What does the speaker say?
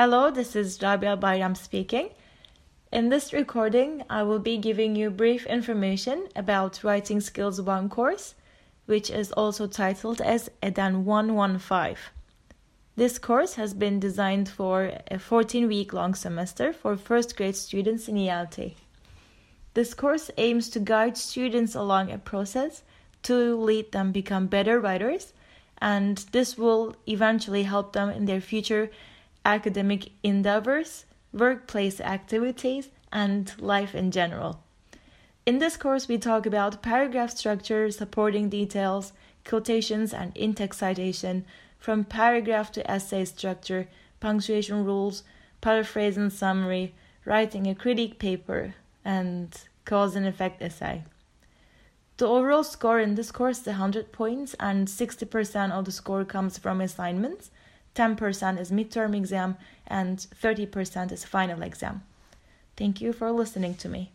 Hello, this is Rabia Bayram speaking. In this recording, I will be giving you brief information about Writing Skills 1 course, which is also titled as EDEN 115. This course has been designed for a 14 week long semester for first grade students in ELT. This course aims to guide students along a process to lead them become better writers, and this will eventually help them in their future academic endeavors, workplace activities, and life in general. In this course, we talk about paragraph structure, supporting details, quotations, and in-text citation, from paragraph to essay structure, punctuation rules, paraphrase and summary, writing a critique paper, and cause and effect essay. The overall score in this course is 100 points, and 60% of the score comes from assignments, 10% is midterm exam, and 30% is final exam. Thank you for listening to me.